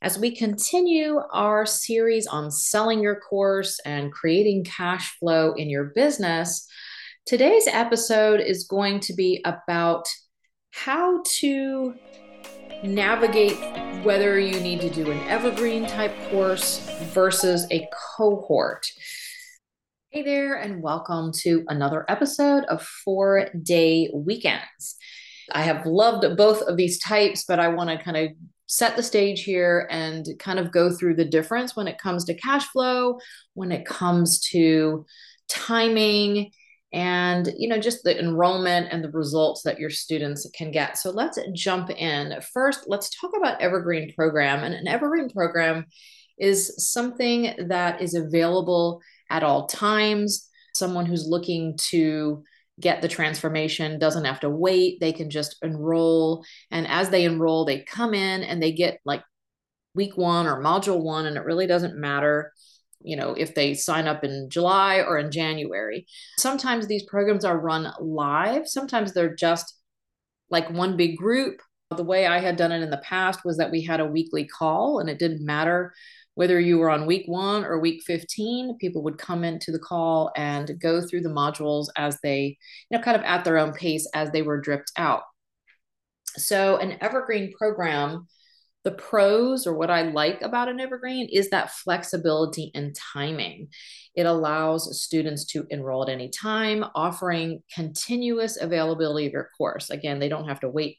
As we continue our series on selling your course and creating cash flow in your business, today's episode is going to be about how to navigate whether you need to do an evergreen type course versus a cohort. Hey there, and welcome to another episode of Four Day Weekends. I have loved both of these types, but I want to kind of set the stage here and kind of go through the difference when it comes to cash flow, when it comes to timing and you know just the enrollment and the results that your students can get. So let's jump in. First let's talk about evergreen program and an evergreen program is something that is available at all times. Someone who's looking to get the transformation, doesn't have to wait. They can just enroll. And as they enroll, they come in and they get like week one or module one, and it really doesn't matter you know if they sign up in july or in january sometimes these programs are run live sometimes they're just like one big group the way i had done it in the past was that we had a weekly call and it didn't matter whether you were on week one or week 15, people would come into the call and go through the modules as they, you know, kind of at their own pace as they were dripped out. So, an evergreen program, the pros or what I like about an evergreen is that flexibility and timing. It allows students to enroll at any time, offering continuous availability of your course. Again, they don't have to wait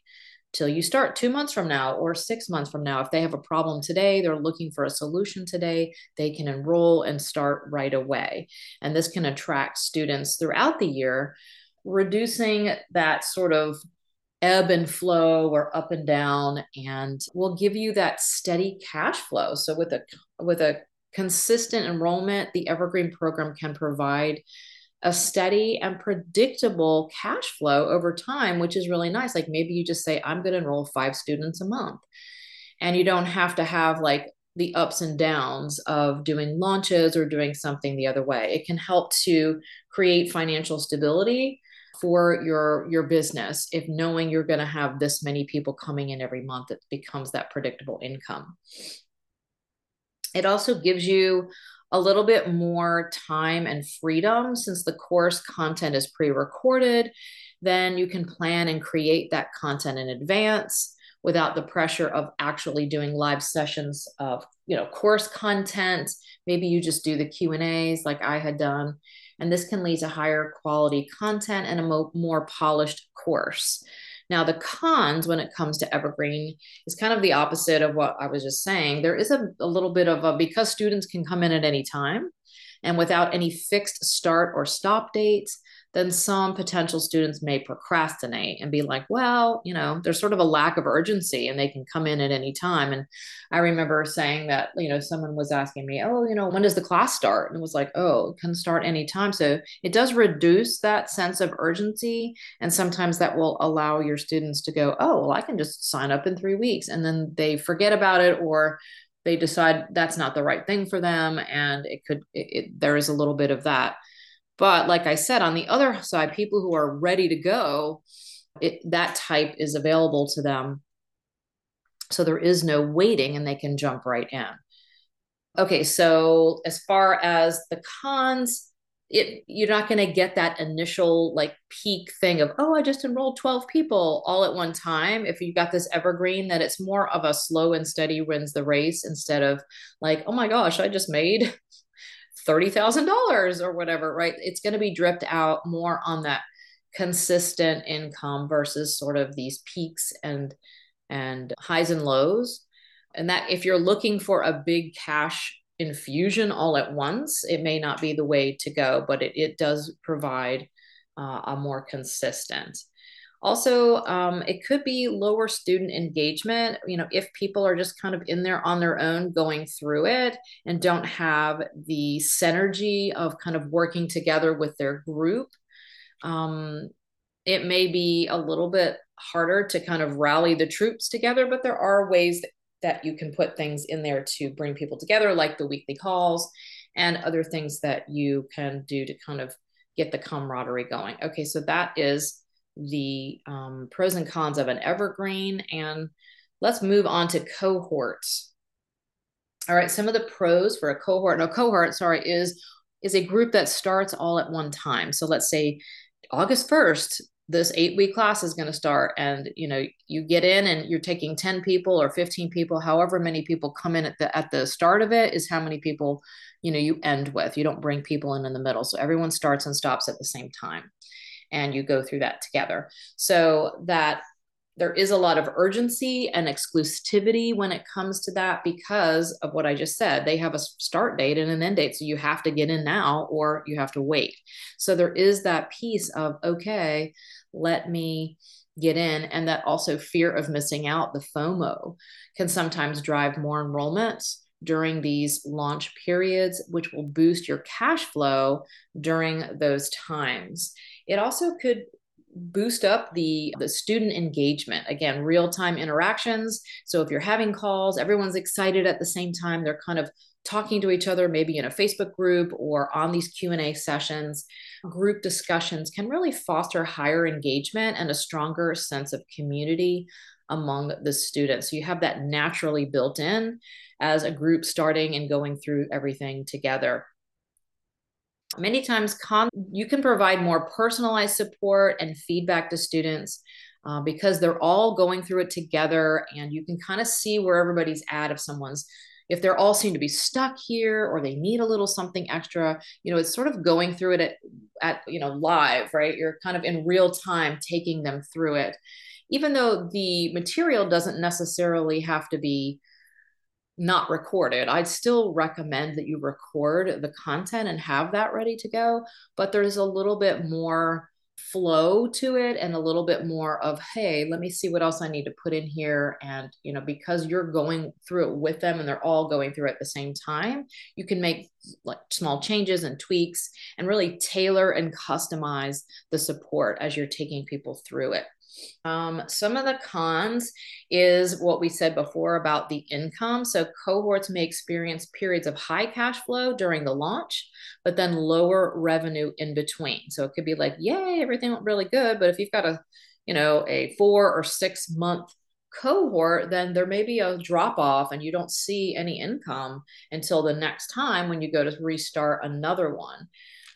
till you start two months from now or six months from now. If they have a problem today, they're looking for a solution today, they can enroll and start right away. And this can attract students throughout the year, reducing that sort of ebb and flow or up and down and will give you that steady cash flow so with a with a consistent enrollment the evergreen program can provide a steady and predictable cash flow over time, which is really nice. Like maybe you just say, I'm going to enroll five students a month. And you don't have to have like the ups and downs of doing launches or doing something the other way. It can help to create financial stability for your your business if knowing you're going to have this many people coming in every month it becomes that predictable income it also gives you a little bit more time and freedom since the course content is pre recorded. Then you can plan and create that content in advance without the pressure of actually doing live sessions of you know course content maybe you just do the q and a's like i had done and this can lead to higher quality content and a mo- more polished course now, the cons when it comes to Evergreen is kind of the opposite of what I was just saying. There is a, a little bit of a because students can come in at any time and without any fixed start or stop dates, then some potential students may procrastinate and be like, well, you know, there's sort of a lack of urgency and they can come in at any time. And I remember saying that, you know, someone was asking me, oh, you know, when does the class start? And it was like, oh, it can start anytime. So it does reduce that sense of urgency. And sometimes that will allow your students to go, oh, well, I can just sign up in three weeks. And then they forget about it or they decide that's not the right thing for them. And it could, it, it, there is a little bit of that but like I said, on the other side, people who are ready to go, it, that type is available to them. So there is no waiting and they can jump right in. Okay, so as far as the cons, it you're not going to get that initial like peak thing of oh i just enrolled 12 people all at one time if you've got this evergreen that it's more of a slow and steady wins the race instead of like oh my gosh i just made $30,000 or whatever, right? It's going to be dripped out more on that consistent income versus sort of these peaks and and highs and lows. And that if you're looking for a big cash infusion all at once, it may not be the way to go, but it, it does provide uh, a more consistent also um, it could be lower student engagement you know if people are just kind of in there on their own going through it and don't have the synergy of kind of working together with their group um, it may be a little bit harder to kind of rally the troops together but there are ways that, that you can put things in there to bring people together like the weekly calls and other things that you can do to kind of get the camaraderie going. Okay so that is the um, pros and cons of an evergreen and let's move on to cohorts All right, some of the pros for a cohort, no cohort, sorry, is is a group that starts all at one time. So let's say August 1st, this eight week class is going to start and you know you get in and you're taking 10 people or 15 people however many people come in at the at the start of it is how many people you know you end with. You don't bring people in in the middle. So everyone starts and stops at the same time and you go through that together so that there is a lot of urgency and exclusivity when it comes to that because of what I just said. They have a start date and an end date. So you have to get in now or you have to wait. So there is that piece of, okay, let me get in. And that also fear of missing out, the FOMO, can sometimes drive more enrollments during these launch periods, which will boost your cash flow during those times. It also could boost up the the student engagement. Again real-time interactions. So if you're having calls everyone's excited at the same time. They're kind of talking to each other maybe in a facebook group or on these q&a sessions. Group discussions can really foster higher engagement and a stronger sense of community among the students. So you have that naturally built in as a group starting and going through everything together Many times, con- you can provide more personalized support and feedback to students uh, because they're all going through it together, and you can kind of see where everybody's at. If someone's if they're all seem to be stuck here or they need a little something extra you know it's sort of going through it at, at you know live right you're kind of in real time taking them through it even though the material doesn't necessarily have to be not recorded. I'd still recommend that you record the content and have that ready to go, but there's a little bit more flow to it and a little bit more of hey let me see what else i need to put in here and you know because you're going through it with them and they're all going through it at the same time you can make like small changes and tweaks and really tailor and customize the support as you're taking people through it um, some of the cons is what we said before about the income. So cohorts may experience periods of high cash flow during the launch, but then lower revenue in between. So it could be like, yay, everything went really good. But if you've got a, you know, a four or six month cohort, then there may be a drop off and you don't see any income until the next time when you go to restart another one.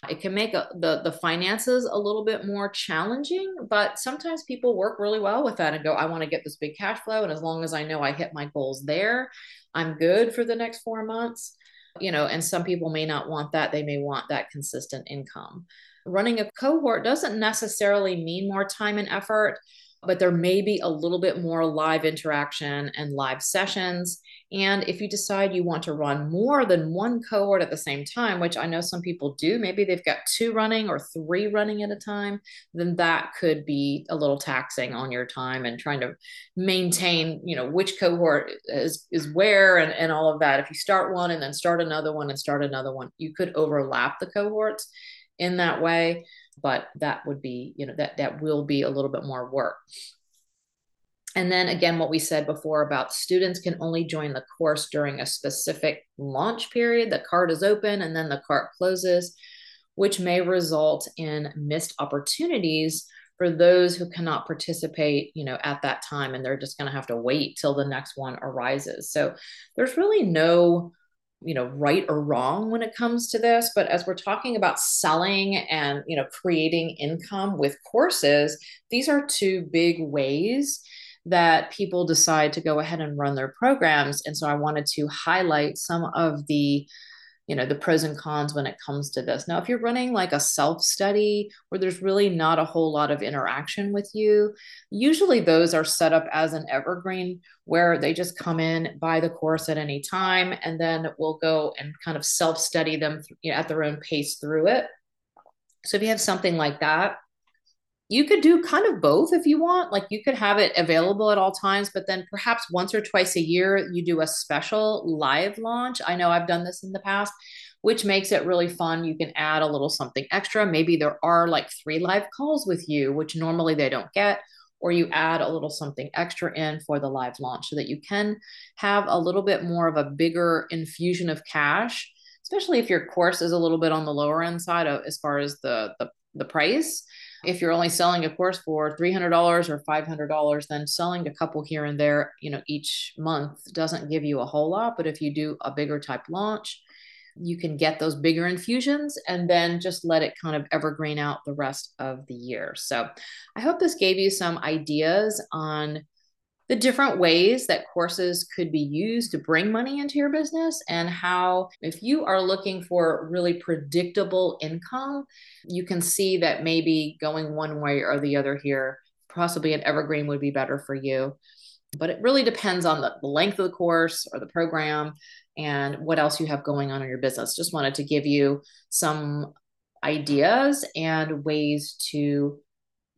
It can make a, the the finances a little bit more challenging, but sometimes people work really well with that and go, I want to get this big cash flow, and as long as I know I hit my goals there, I'm good for the next four months. You know, and some people may not want that; they may want that consistent income. Running a cohort doesn't necessarily mean more time and effort but there may be a little bit more live interaction and live sessions. And if you decide you want to run more than one cohort at the same time, which I know some people do, maybe they've got two running or three running at a time, then that could be a little taxing on your time and trying to maintain, you know, which cohort is, is where and, and all of that. If you start one and then start another one and start another one, you could overlap the cohorts in that way but that would be you know that that will be a little bit more work. And then again what we said before about students can only join the course during a specific launch period. The cart is open and then the cart closes which may result in missed opportunities for those who cannot participate you know at that time and they're just going to have to wait till the next one arises. So there's really no you know right or wrong when it comes to this but as we're talking about selling and you know creating income with courses these are two big ways that people decide to go ahead and run their programs and so i wanted to highlight some of the you know the pros and cons when it comes to this. Now if you're running like a self study where there's really not a whole lot of interaction with you usually those are set up as an evergreen where they just come in buy the course at any time and then we'll go and kind of self study them you know, at their own pace through it. So if you have something like that you could do kind of both if you want. Like you could have it available at all times, but then perhaps once or twice a year, you do a special live launch. I know I've done this in the past, which makes it really fun. You can add a little something extra. Maybe there are like three live calls with you, which normally they don't get. Or you add a little something extra in for the live launch so that you can have a little bit more of a bigger infusion of cash, especially if your course is a little bit on the lower end side of, as far as the, the, the price if you're only selling a course for $300 or $500 then selling a couple here and there you know each month doesn't give you a whole lot but if you do a bigger type launch you can get those bigger infusions and then just let it kind of evergreen out the rest of the year. So i hope this gave you some ideas on the different ways that courses could be used to bring money into your business and how if you are looking for really predictable income you can see that maybe going one way or the other here possibly an evergreen would be better for you. But it really depends on the, length of the course or the program and what else you have going on in your business. Just wanted to give you some ideas and ways to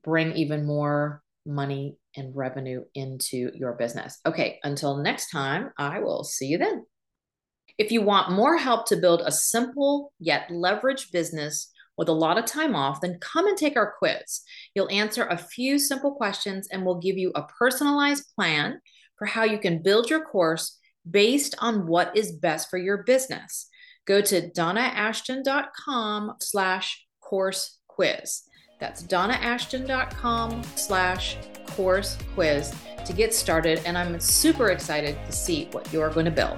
bring even more money and revenue into your business. Okay, until next time, I will see you then. If you want more help to build a simple yet leveraged business with a lot of time off, then come and take our quiz. You'll answer a few simple questions and we'll give you a personalized plan for how you can build your course based on what is best for your business. Go to donnaashton.com slash course quiz. That's donnaashton.com slash course quiz to get started. And I'm super excited to see what you're going to build.